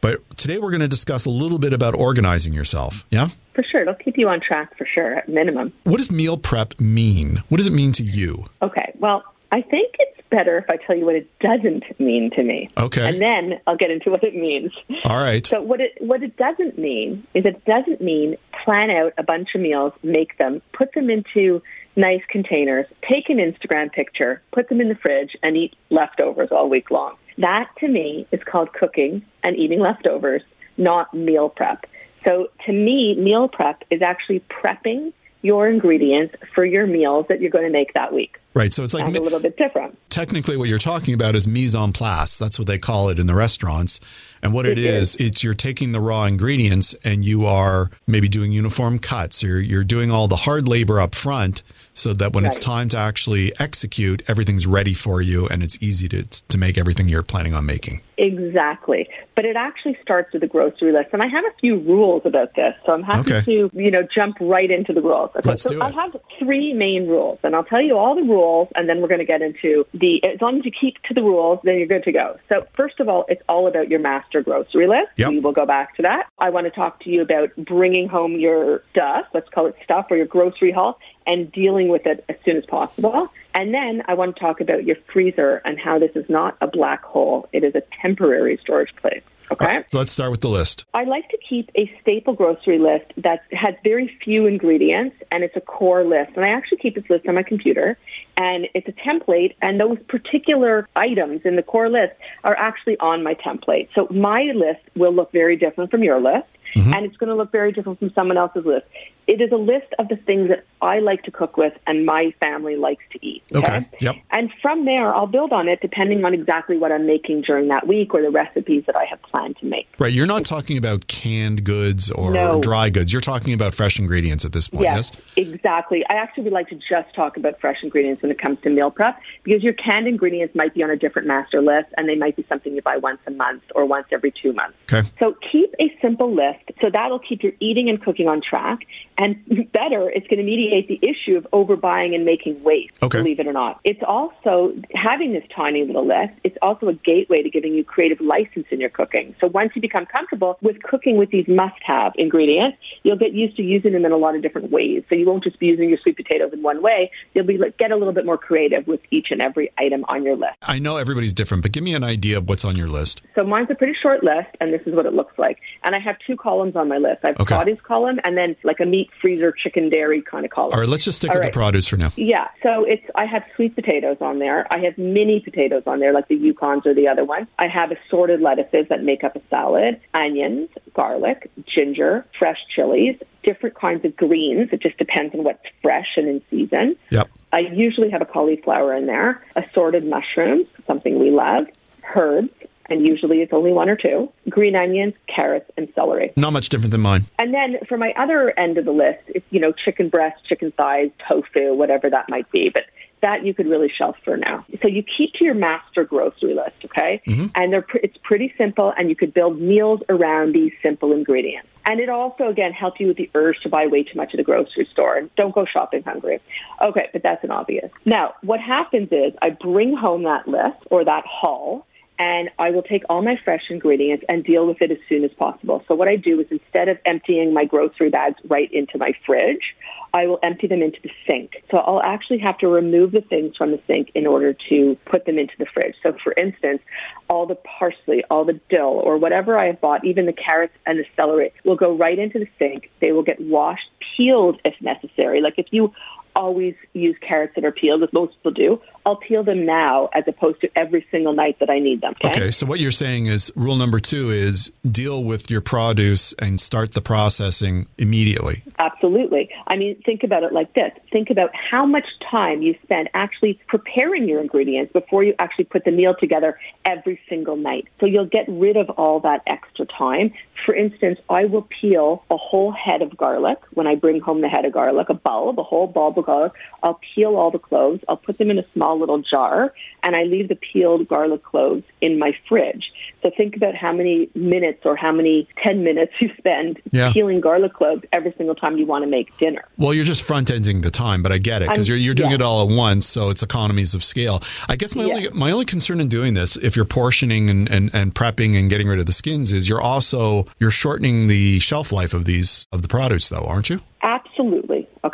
But today we're going to discuss a little bit about organizing yourself. Yeah? For sure. It'll keep you on track for sure, at minimum. What does meal prep mean? What does it mean to you? Okay. Well, I think it's better if I tell you what it doesn't mean to me. Okay. And then I'll get into what it means. All right. So what it what it doesn't mean is it doesn't mean plan out a bunch of meals, make them, put them into nice containers, take an Instagram picture, put them in the fridge, and eat leftovers all week long. That to me is called cooking and eating leftovers, not meal prep. So to me, meal prep is actually prepping your ingredients for your meals that you're going to make that week. Right. So it's like That's a little bit different. technically what you're talking about is mise en place. That's what they call it in the restaurants. And what it It is, is. it's you're taking the raw ingredients and you are maybe doing uniform cuts. You're you're doing all the hard labor up front so that when it's time to actually execute, everything's ready for you and it's easy to to make everything you're planning on making. Exactly. But it actually starts with a grocery list. And I have a few rules about this. So I'm happy Okay. to, you know, jump right into the rules. Okay, Let's so do I have three main rules. And I'll tell you all the rules rules, and then we're going to get into the. As long as you keep to the rules, then you're good to go. So first of all, it's all about your master grocery list. Yep. We will go back to that. I want to talk to you about bringing home your stuff. Let's call it stuff or your grocery haul, and dealing with it as soon as possible. And then I want to talk about your freezer and how this is not a black hole. It is a temporary storage place. Okay. Let's start with the list. I like to keep a staple grocery list that has very few ingredients and it's a core list. And I actually keep this list on my computer and it's a template and those particular items in the core list are actually on my template. So my list will look very different from your list. Mm-hmm. And it's going to look very different from someone else's list. It is a list of the things that I like to cook with and my family likes to eat. Okay. Yep. And from there, I'll build on it depending on exactly what I'm making during that week or the recipes that I have planned to make. Right. You're not talking about canned goods or No. dry goods. You're talking about fresh ingredients at this point. Yes, Yes. exactly. I actually would like to just talk about fresh ingredients when it comes to meal prep because your canned ingredients might be on a different master list and they might be something you buy once a month or once every two months. Okay. So keep a simple list so that'll keep your eating and cooking on track. And better, it's going to mediate the issue of overbuying and making waste, Okay. believe it or not. It's also having this tiny little list, it's also a gateway to giving you creative license in your cooking. So once you become comfortable with cooking with these must have ingredients, you'll get used to using them in a lot of different ways. So you won't just be using your sweet potatoes in one way. You'll be get a little bit more creative with each and every item on your list. I know everybody's different, but give me an idea of what's on your list. So mine's a pretty short list, and this is what it looks like. And I have two columns on my list. I have Okay. produce column and then like a meat freezer chicken dairy kind of column. All right, let's just stick All with right. the produce for now. Yeah, so it's I have sweet potatoes on there. I have mini potatoes on there, like the Yukons or the other ones. I have assorted lettuces that make up a salad, onions, garlic, ginger, fresh chilies, different kinds of greens. It just depends on what's fresh and in season. Yep. I usually have a cauliflower in there, assorted mushrooms, something we love, herbs, and usually it's only one or two, green onions, carrots, and celery. Not much different than mine. And then for my other end of the list, it's, you know, chicken breast, chicken thighs, tofu, whatever that might be. But that you could really shelf for now. So you keep to your master grocery list, okay? Mm-hmm. And they're pre- it's pretty simple, and you could build meals around these simple ingredients. And it also, again, helps you with the urge to buy way too much at the grocery store. And don't go shopping hungry. Okay, but that's an obvious. Now, what happens is I bring home that list or that haul, and I will take all my fresh ingredients and deal with it as soon as possible. So what I do is instead of emptying my grocery bags right into my fridge, I will empty them into the sink. So I'll actually have to remove the things from the sink in order to put them into the fridge. So for instance, all the parsley, all the dill, or whatever I have bought, even the carrots and the celery, will go right into the sink. They will get washed, peeled if necessary. Like if you always use carrots that are peeled, as most people do, I'll peel them now as opposed to every single night that I need them. Okay, so what you're saying is rule number two is deal with your produce and start the processing immediately. Absolutely. I mean, think about it like this. Think about how much time you spend actually preparing your ingredients before you actually put the meal together every single night. So you'll get rid of all that extra time. For instance, I will peel a whole head of garlic when I bring home the head of garlic, a bulb, a whole bulb of garlic. I'll peel all the cloves. I'll put them in a small little jar and I leave the peeled garlic cloves in my fridge. So think about how many minutes or how many 10 minutes you spend Yeah. peeling garlic cloves every single time you want to make dinner. Well, you're just front ending the time, but I get it because you're, you're doing yeah. it all at once, so it's economies of scale. I guess my Yeah. only my only concern in doing this, if you're portioning and, and, and prepping and getting rid of the skins, is you're also you're shortening the shelf life of these of the produce, though, aren't you? Absolutely.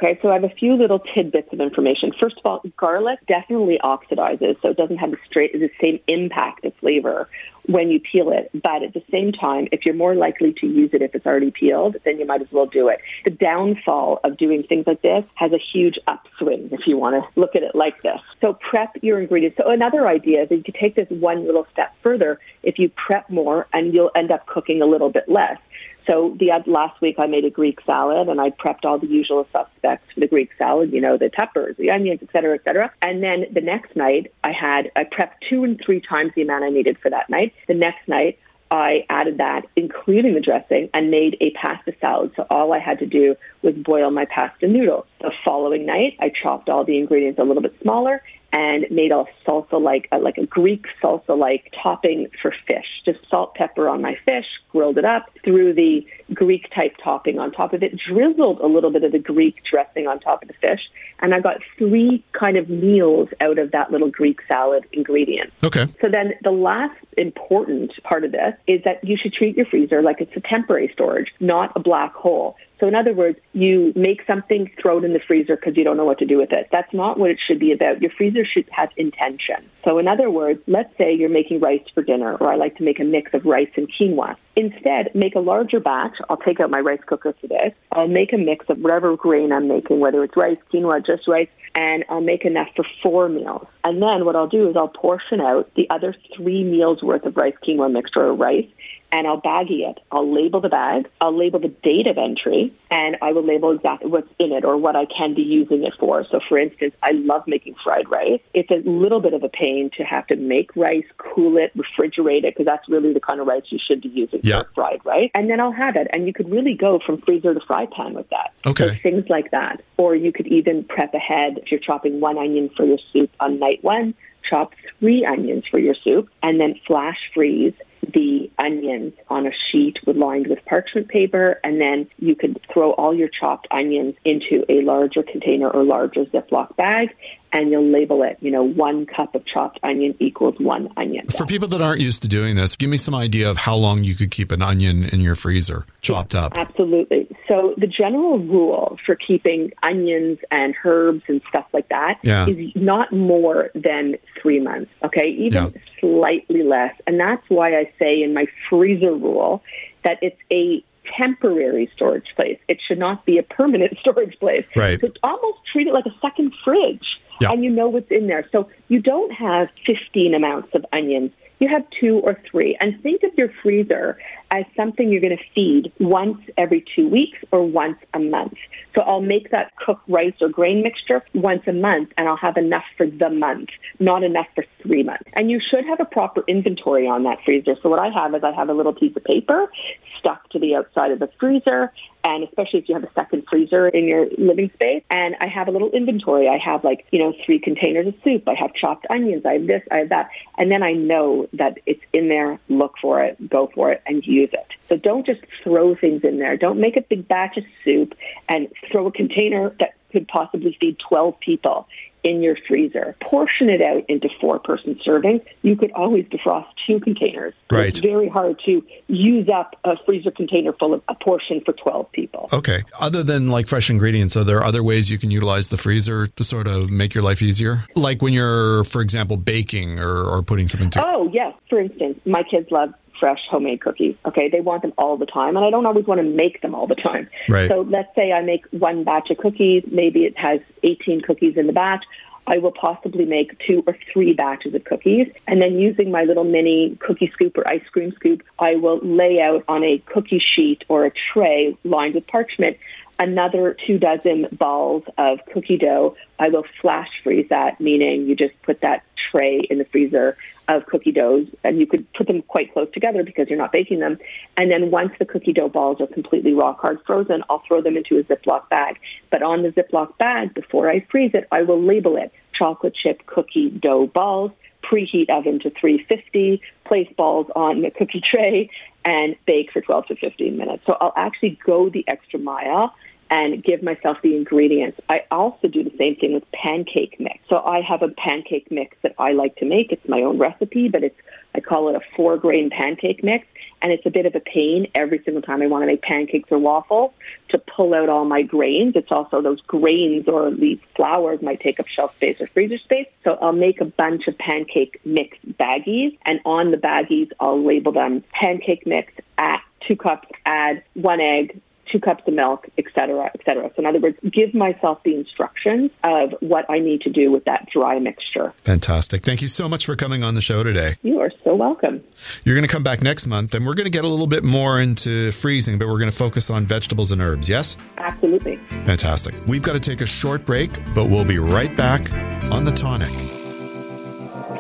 Okay, so I have a few little tidbits of information. First of all, garlic definitely oxidizes, so it doesn't have the straight the same impact of flavor when you peel it. But at the same time, if you're more likely to use it if it's already peeled, then you might as well do it. The downfall of doing things like this has a huge upswing if you want to look at it like this. So prep your ingredients. So another idea is that you could take this one little step further if you prep more and you'll end up cooking a little bit less. So the last week I made a Greek salad and I prepped all the usual suspects for the Greek salad, you know, the peppers, the onions, et cetera, et cetera. And then the next night I had, I prepped two and three times the amount I needed for that night. The next night I added that, including the dressing, and made a pasta salad. So all I had to do was boil my pasta noodles. The following night, I chopped all the ingredients a little bit smaller and made a salsa like uh, like a Greek salsa like topping for fish. Just salt, pepper on my fish, grilled it up, threw the Greek type topping on top of it, drizzled a little bit of the Greek dressing on top of the fish, and I got three kind of meals out of that little Greek salad ingredient. Okay. So then the last important part of this is that you should treat your freezer like it's a temporary storage, not a black hole. So, in other words, you make something, throw it in the freezer because you don't know what to do with it. That's not what it should be about. Your freezer should have intention. So, in other words, let's say you're making rice for dinner, or I like to make a mix of rice and quinoa. Instead, make a larger batch. I'll take out my rice cooker for this. I'll make a mix of whatever grain I'm making, whether it's rice, quinoa, just rice, and I'll make enough for four meals. And then what I'll do is I'll portion out the other three meals worth of rice quinoa mixture or rice and I'll baggie it. I'll label the bag, I'll label the date of entry, and I will label exactly what's in it or what I can be using it for. So, for instance, I love making fried rice. It's a little bit of a pain to have to make rice, cool it, refrigerate it, because that's really the kind of rice you should be using yeah. for fried rice. And then I'll have it. And you could really go from freezer to fry pan with that. Okay. So things like that. Or you could even prep ahead if you're chopping one onion for your soup on night one, chop three onions for your soup, and then flash freeze the onions on a sheet with, lined with parchment paper, and then you could throw all your chopped onions into a larger container or larger Ziploc bag, and you'll label it, you know, one cup of chopped onion equals one onion. For people that aren't used to doing this, give me some idea of how long you could keep an onion in your freezer chopped up. Absolutely. So the general rule for keeping onions and herbs and stuff like that Yeah. is not more than three months. Okay, even Yeah. slightly less, and that's why I say in my freezer rule that it's a temporary storage place. It should not be a permanent <laughs> storage place. Right. So almost treat it like a second fridge. Yeah. And you know what's in there. So you don't have 15 amounts of onions. You have two or three. And think of your freezer as something you're going to feed once every two weeks or once a month. So I'll make that cooked rice or grain mixture once a month and I'll have enough for the month, not enough for three months. And you should have a proper inventory on that freezer. So what I have is I have a little piece of paper stuck to the outside of the freezer and especially if you have a second freezer in your living space. And I have a little inventory. I have like, you know, three containers of soup. I have chopped onions. I have this, I have that. And then I know that it's in there. Look for it, go for it, and use it. So don't just throw things in there. Don't make a big batch of soup and throw a container that could possibly feed 12 people in your freezer. Portion it out into four person servings. You could always defrost two containers. Right. It's very hard to use up a freezer container full of a portion for 12 people. Okay. Other than like fresh ingredients, are there other ways you can utilize the freezer to sort of make your life easier? Like when you're, for example, baking or, or putting something to. Oh, yes. For instance, my kids love fresh homemade cookies. Okay, they want them all the time, and I don't always want to make them all the time. Right. So let's say I make one batch of cookies. Maybe it has 18 cookies in the batch. I will possibly make two or three batches of cookies, and then using my little mini cookie scoop or ice cream scoop, I will lay out on a cookie sheet or a tray lined with parchment another two dozen balls of cookie dough. I will flash freeze that, meaning you just put that tray in the freezer of cookie doughs, and you could put them quite close together because you're not baking them. And then once the cookie dough balls are completely rock hard frozen, I'll throw them into a Ziploc bag. But on the Ziploc bag, before I freeze it, I will label it chocolate chip cookie dough balls. Preheat oven to 350, place balls on the cookie tray, and bake for 12 to 15 minutes. So I'll actually go the extra mile and give myself the ingredients. I also do the same thing with pancake mix. So I have a pancake mix that I like to make. It's my own recipe, but it's I call it a four grain pancake mix. And it's a bit of a pain every single time I want to make pancakes or waffles to pull out all my grains. It's also those grains or these flours might take up shelf space or freezer space. So I'll make a bunch of pancake mix baggies, and on the baggies, I'll label them pancake mix at two cups, add one egg, two cups of milk, et cetera, et cetera. So in other words, give myself the instructions of what I need to do with that dry mixture. Fantastic. Thank you so much for coming on the show today. You are so welcome. You're going to come back next month and we're going to get a little bit more into freezing, but we're going to focus on vegetables and herbs, yes? Absolutely. Fantastic. We've got to take a short break, but we'll be right back on The Tonic.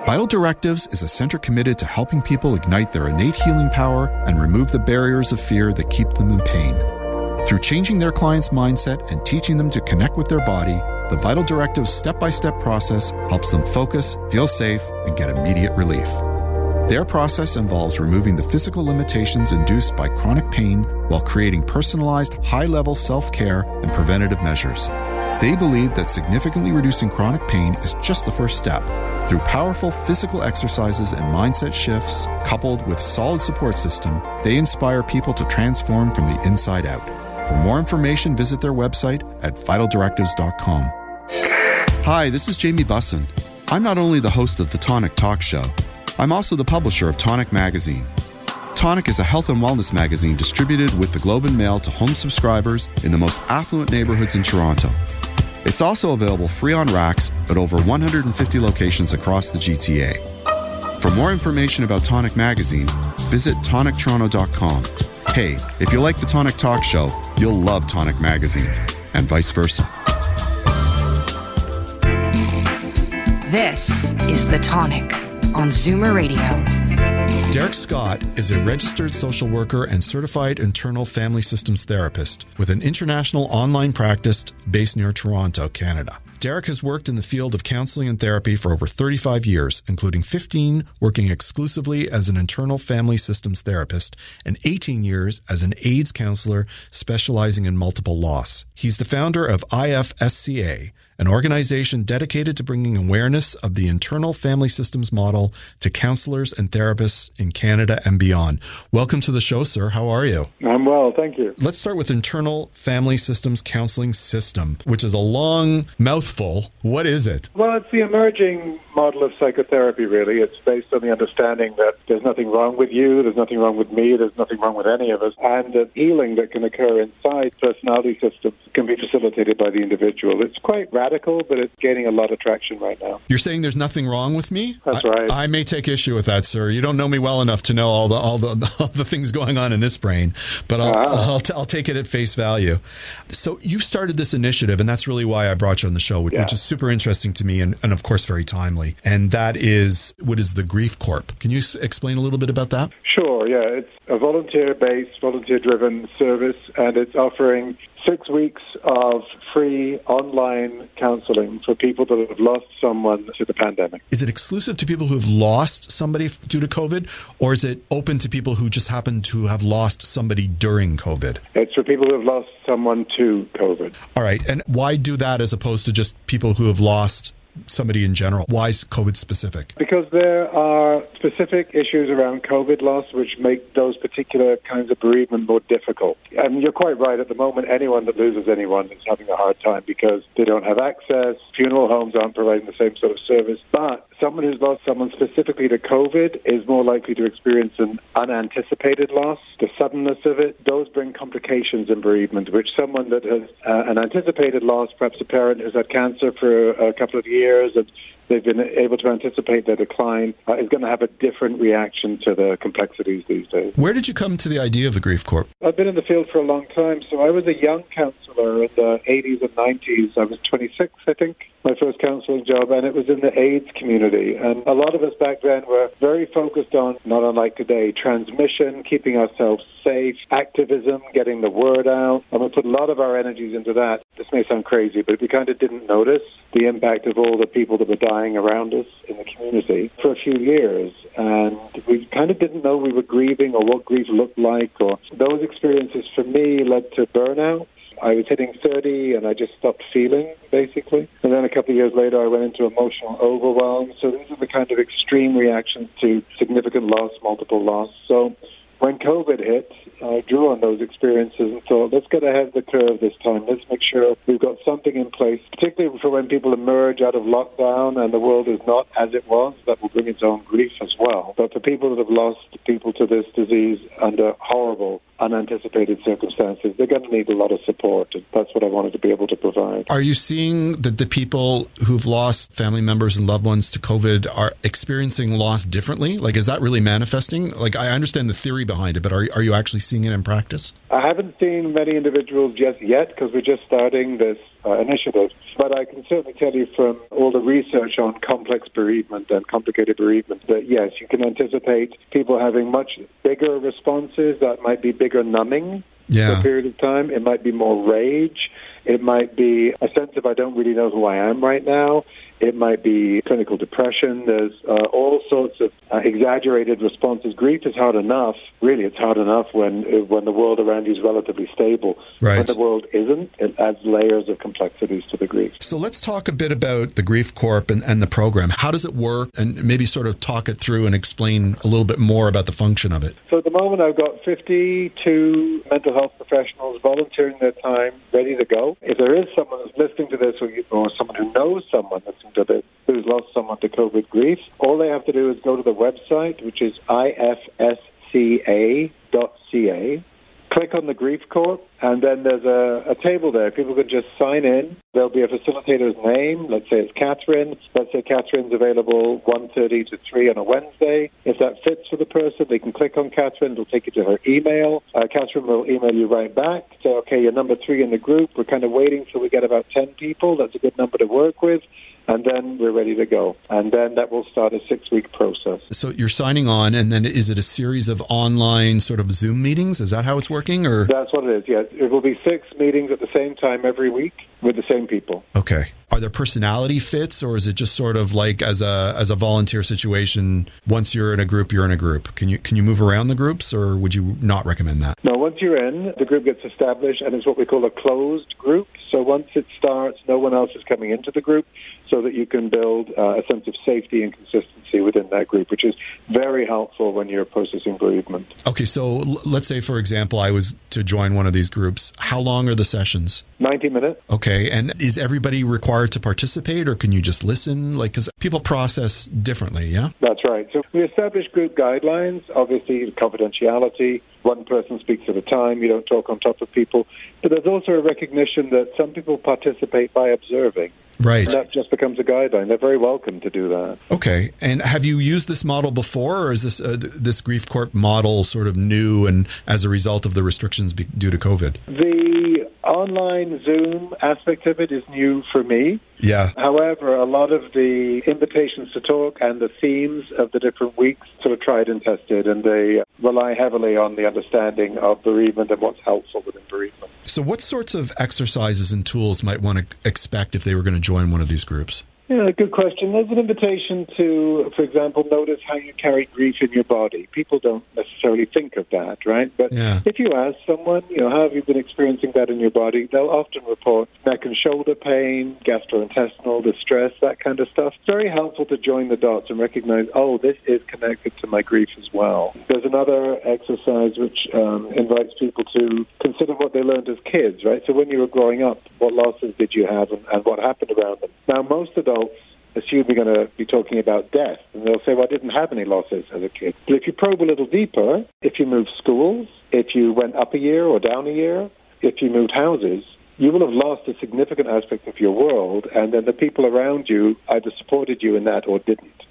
Vital Directives is a center committed to helping people ignite their innate healing power and remove the barriers of fear that keep them in pain. Through changing their client's mindset and teaching them to connect with their body, the Vital Directives step by step process helps them focus, feel safe, and get immediate relief. Their process involves removing the physical limitations induced by chronic pain while creating personalized, high level self care and preventative measures. They believe that significantly reducing chronic pain is just the first step. Through powerful physical exercises and mindset shifts, coupled with solid support system, they inspire people to transform from the inside out. For more information, visit their website at vitaldirectives.com. Hi, this is Jamie Bussin. I'm not only the host of the Tonic Talk Show, I'm also the publisher of Tonic Magazine. Tonic is a health and wellness magazine distributed with the Globe and Mail to home subscribers in the most affluent neighborhoods in Toronto. It's also available free on racks at over 150 locations across the GTA. For more information about Tonic Magazine, visit tonictoronto.com. Hey, if you like the Tonic Talk Show, you'll love Tonic Magazine, and vice versa. This is The Tonic on Zoomer Radio. Derek Scott is a registered social worker and certified internal family systems therapist with an international online practice based near Toronto, Canada. Derek has worked in the field of counseling and therapy for over 35 years, including 15 working exclusively as an internal family systems therapist and 18 years as an AIDS counselor specializing in multiple loss. He's the founder of IFSCA, an organization dedicated to bringing awareness of the internal family systems model to counselors and therapists in Canada and beyond. Welcome to the show, sir. How are you? I'm well, thank you. Let's start with internal family systems counseling system, which is a long mouthful. What is it? Well, it's the emerging model of psychotherapy, really. It's based on the understanding that there's nothing wrong with you, there's nothing wrong with me, there's nothing wrong with any of us, and that healing that can occur inside personality systems can be facilitated by the individual. It's quite radical, but it's gaining a lot of traction right now. You're saying there's nothing wrong with me? That's I, right. I may take issue with that, sir. You don't know me well enough to know all the all the, <laughs> all the things going on in this brain, but I'll, Ah. I'll, t- I'll take it at face value. So you've started this initiative, and that's really why I brought you on the show, which, Yeah. which is super interesting to me, and, and of course very timely. And that is what is the Grief Corp? Can you s- explain a little bit about that? Sure, yeah. It's a volunteer based, volunteer driven service, and it's offering six weeks of free online counseling for people that have lost someone to the pandemic. Is it exclusive to people who have lost somebody due to COVID, or is it open to people who just happen to have lost somebody during COVID? It's for people who have lost someone to COVID. All right. And why do that as opposed to just people who have lost somebody in general? Why is COVID specific? Because there are specific issues around COVID loss which make those particular kinds of bereavement more difficult. And you're quite right. At the moment, anyone that loses anyone is having a hard time because they don't have access. Funeral homes aren't providing the same sort of service. But someone who's lost someone specifically to COVID is more likely to experience an unanticipated loss. The suddenness of it, those bring complications in bereavement, which someone that has uh, an anticipated loss, perhaps a parent who's had cancer for a couple of years and they've been able to anticipate their decline, uh, is going to have a different reaction to the complexities these days. Where did you come to the idea of the Grief Corp? I've been in the field for a long time, so I was a young counselor in the 80s and 90s. I was 26, I think, my first counseling job, and it was in the AIDS community. And a lot of us back then were very focused on, not unlike today, transmission, keeping ourselves safe, activism, getting the word out. And we put a lot of our energies into that. This may sound crazy, but we kind of didn't notice the impact of all the people that were dying around us in the community for a few years. And we kind of didn't know we were grieving or what grief looked like. Or those experiences for me led to burnout. I was hitting 30 and I just stopped feeling, basically. And then a couple of years later, I went into emotional overwhelm. So these are the kind of extreme reactions to significant loss, multiple loss. So when COVID hit, I drew on those experiences and thought, let's get ahead of the curve this time. Let's make sure we've got something in place, particularly for when people emerge out of lockdown and the world is not as it was. That will bring its own grief as well. But for people that have lost people to this disease under horrible, unanticipated circumstances, they're going to need a lot of support. And that's what I wanted to be able to provide. Are you seeing that the people who've lost family members and loved ones to COVID are experiencing loss differently? Like, is that really manifesting? Like, I understand the theory behind it, but are, are you actually seeing it in practice? I haven't seen many individuals just yet because we're just starting this uh, initiative. But I can certainly tell you from all the research on complex bereavement and complicated bereavement that yes, you can anticipate people having much bigger responses. That might be bigger numbing for Yeah. a period of time. It might be more rage. It might be a sense of I don't really know who I am right now. It might be clinical depression. There's uh, all sorts of uh, exaggerated responses. Grief is hard enough. Really, it's hard enough when uh, when the world around you is relatively stable. Right. When the world isn't, it adds layers of complexities to the grief. So let's talk a bit about the Grief Corp and, and the program. How does it work? And maybe sort of talk it through and explain a little bit more about the function of it. So at the moment, I've got 52 mental health professionals volunteering their time, ready to go. If there is someone who's listening to this, or, you, or someone who knows someone listening to this who's lost someone to COVID grief, all they have to do is go to the website, which is ifsca.ca. Click on the Grief Corp, and then there's a, a table there. People can just sign in. There'll be a facilitator's name. Let's say it's Catherine. Let's say Catherine's available 1.30 to 3 on a Wednesday. If that fits for the person, they can click on Catherine. It'll take you to her email. Uh, Catherine will email you right back. Say, okay, you're number three in the group. We're kind of waiting till we get about 10 people. That's a good number to work with and then we're ready to go. And then that will start a six week process. So you're signing on, and then is it a series of online sort of Zoom meetings? Is that how it's working, or That's what it is, yes. It will be six meetings at the same time every week with the same people. okay? Are there personality fits, or is it just sort of like as a as a volunteer situation? Once you're in a group, you're in a group. Can you can you move around the groups, or would you not recommend that? Now, once you're in, the group gets established, and it's what we call a closed group. So once it starts, no one else is coming into the group, so that you can build uh, a sense of safety and consistency within that group, which is very helpful when you're processing bereavement. Okay, so l- let's say, for example, I was to join one of these groups. How long are the sessions? 90 minutes. Okay, and is everybody required to participate, or can you just listen? Like, because people process differently, yeah. That's right. So we establish group guidelines, obviously confidentiality. One person speaks at a time. You don't talk on top of people. But there's also a recognition that some people participate by observing. Right. And that just becomes a guideline. They're very welcome to do that. Okay, and have you used this model before, or is this uh, this Grief Corp model sort of new and as a result of the restrictions due to COVID? The online Zoom aspect of it is new for me. Yeah. However, a lot of the invitations to talk and the themes of the different weeks sort of tried and tested, and they rely heavily on the understanding of bereavement and what's helpful within bereavement. So, what sorts of exercises and tools might one expect if they were going to join one of these groups? Yeah, good question. There's an invitation to, for example, notice how you carry grief in your body. People don't necessarily think of that, right? But Yeah. if you ask someone, you know, how have you been experiencing that in your body? They'll often report neck and shoulder pain, gastrointestinal distress, that kind of stuff. It's very helpful to join the dots and recognize, oh, this is connected to my grief as well. There's another exercise which um, invites people to consider what they learned as kids, right? So when you were growing up, what losses did you have and, and what happened around them? Now, most adults assume you're going to be talking about death, and they'll say, well, I didn't have any losses as a kid. But if you probe a little deeper, if you moved schools, if you went up a year or down a year, if you moved houses, you will have lost a significant aspect of your world, and then the people around you either supported you in that or didn't.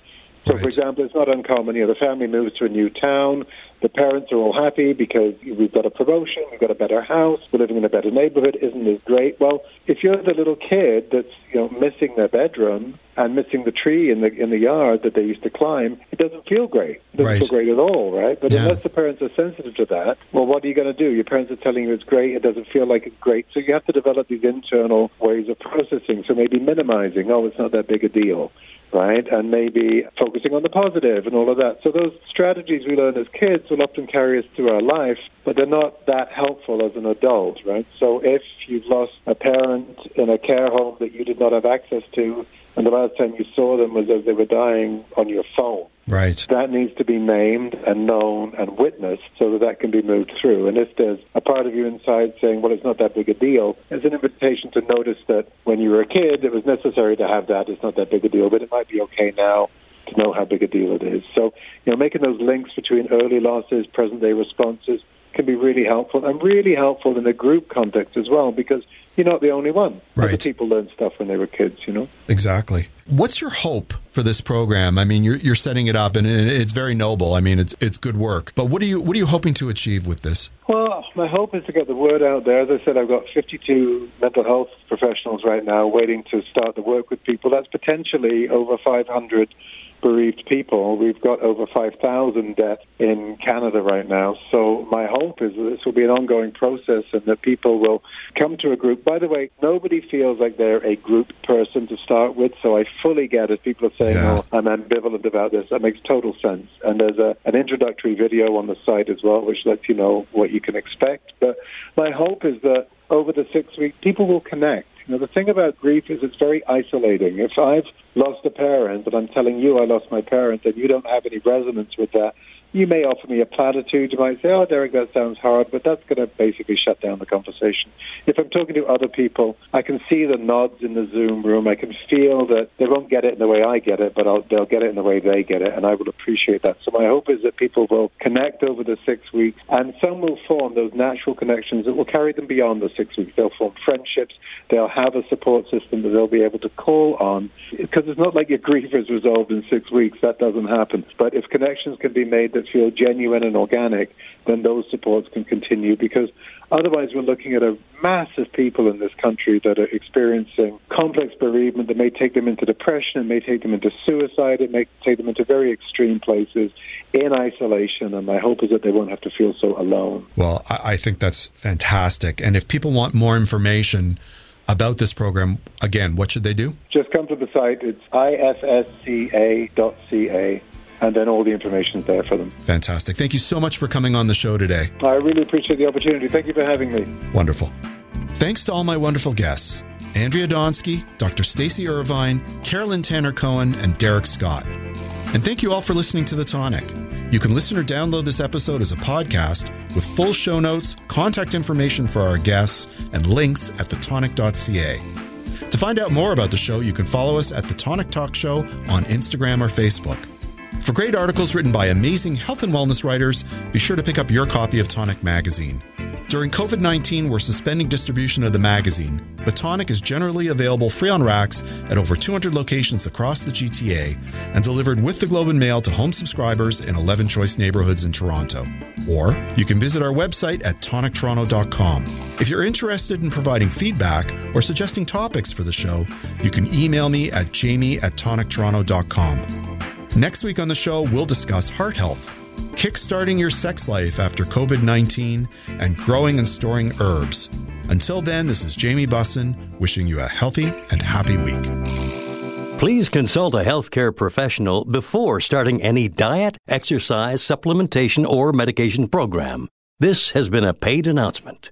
So, for example, it's not uncommon. You know, the family moves to a new town. The parents are all happy because we've got a promotion, we've got a better house, we're living in a better neighborhood. Isn't this great? Well, if you're the little kid that's you know missing their bedroom and missing the tree in the in the yard that they used to climb, it doesn't feel great. It doesn't Right. feel great at all, right? But Yeah. unless the parents are sensitive to that, well, what are you going to do? Your parents are telling you it's great. It doesn't feel like it's great. So you have to develop these internal ways of processing. So maybe minimizing. Oh, it's not that big a deal right? And maybe focusing on the positive and all of that. So those strategies we learn as kids will often carry us through our life, but they're not that helpful as an adult, right? So if you've lost a parent in a care home that you did not have access to, and the last time you saw them was as they were dying on your phone, Right. that needs to be named and known and witnessed so that that can be moved through. And if there's a part of you inside saying, well, it's not that big a deal, it's an invitation to notice that when you were a kid, it was necessary to have that. It's not that big a deal, but it might be okay now to know how big a deal it is. So, you know, making those links between early losses, present day responses can be really helpful and really helpful in a group context as well because you're not the only one. Other Right. people learn stuff when they were kids, you know. Exactly. What's your hope for this program? I mean, you're, you're setting it up, and it's very noble. I mean, it's it's good work. But what are you what are you hoping to achieve with this? Well, my hope is to get the word out there. As I said, I've got 52 mental health professionals right now waiting to start the work with people. That's potentially over 500 bereaved people. We've got over 5,000 deaths in Canada right now. So my hope is that this will be an ongoing process and that people will come to a group By the way, nobody feels like they're a group person to start with, so I fully get it. People are saying, Yeah. oh, I'm ambivalent about this. That makes total sense. And there's a, an introductory video on the site as well, which lets you know what you can expect. But my hope is that over the six weeks, people will connect. Know, the thing about grief is it's very isolating. If I've lost a parent and I'm telling you I lost my parent and you don't have any resonance with that, you may offer me a platitude. You might say, oh, Derek, that sounds hard, but that's going to basically shut down the conversation. If I'm talking to other people, I can see the nods in the Zoom room. I can feel that they won't get it in the way I get it, but I'll, they'll get it in the way they get it, and I will appreciate that. So my hope is that people will connect over the six weeks, and some will form those natural connections that will carry them beyond the six weeks. They'll form friendships. They'll have a support system that they'll be able to call on, because it's not like your grief is resolved in six weeks. That doesn't happen. But if connections can be made that feel genuine and organic, then those supports can continue because otherwise we're looking at a mass of people in this country that are experiencing complex bereavement that may take them into depression, it may take them into suicide, it may take them into very extreme places in isolation. And my hope is that they won't have to feel so alone. Well, I, I think that's fantastic. And if people want more information about this program, again, what should they do? Just come to the site. It's ifsca.ca, and then all the information is there for them. Fantastic. Thank you so much for coming on the show today. I really appreciate the opportunity. Thank you for having me. Wonderful. Thanks to all my wonderful guests Andrea Donsky, Dr. Stacy Irvine, Carolyn Tanner Cohen, and Derek Scott. And thank you all for listening to The Tonic. You can listen or download this episode as a podcast with full show notes, contact information for our guests, and links at thetonic.ca. To find out more about the show, you can follow us at The Tonic Talk Show on Instagram or Facebook. For great articles written by amazing health and wellness writers, be sure to pick up your copy of Tonic Magazine. During COVID 19, we're suspending distribution of the magazine, but Tonic is generally available free on racks at over 200 locations across the GTA and delivered with the Globe and Mail to home subscribers in 11 choice neighborhoods in Toronto. Or you can visit our website at tonictoronto.com. If you're interested in providing feedback or suggesting topics for the show, you can email me at jamie at tonictoronto.com. Next week on the show, we'll discuss heart health, kickstarting your sex life after COVID 19, and growing and storing herbs. Until then, this is Jamie Bussin wishing you a healthy and happy week. Please consult a healthcare professional before starting any diet, exercise, supplementation, or medication program. This has been a paid announcement.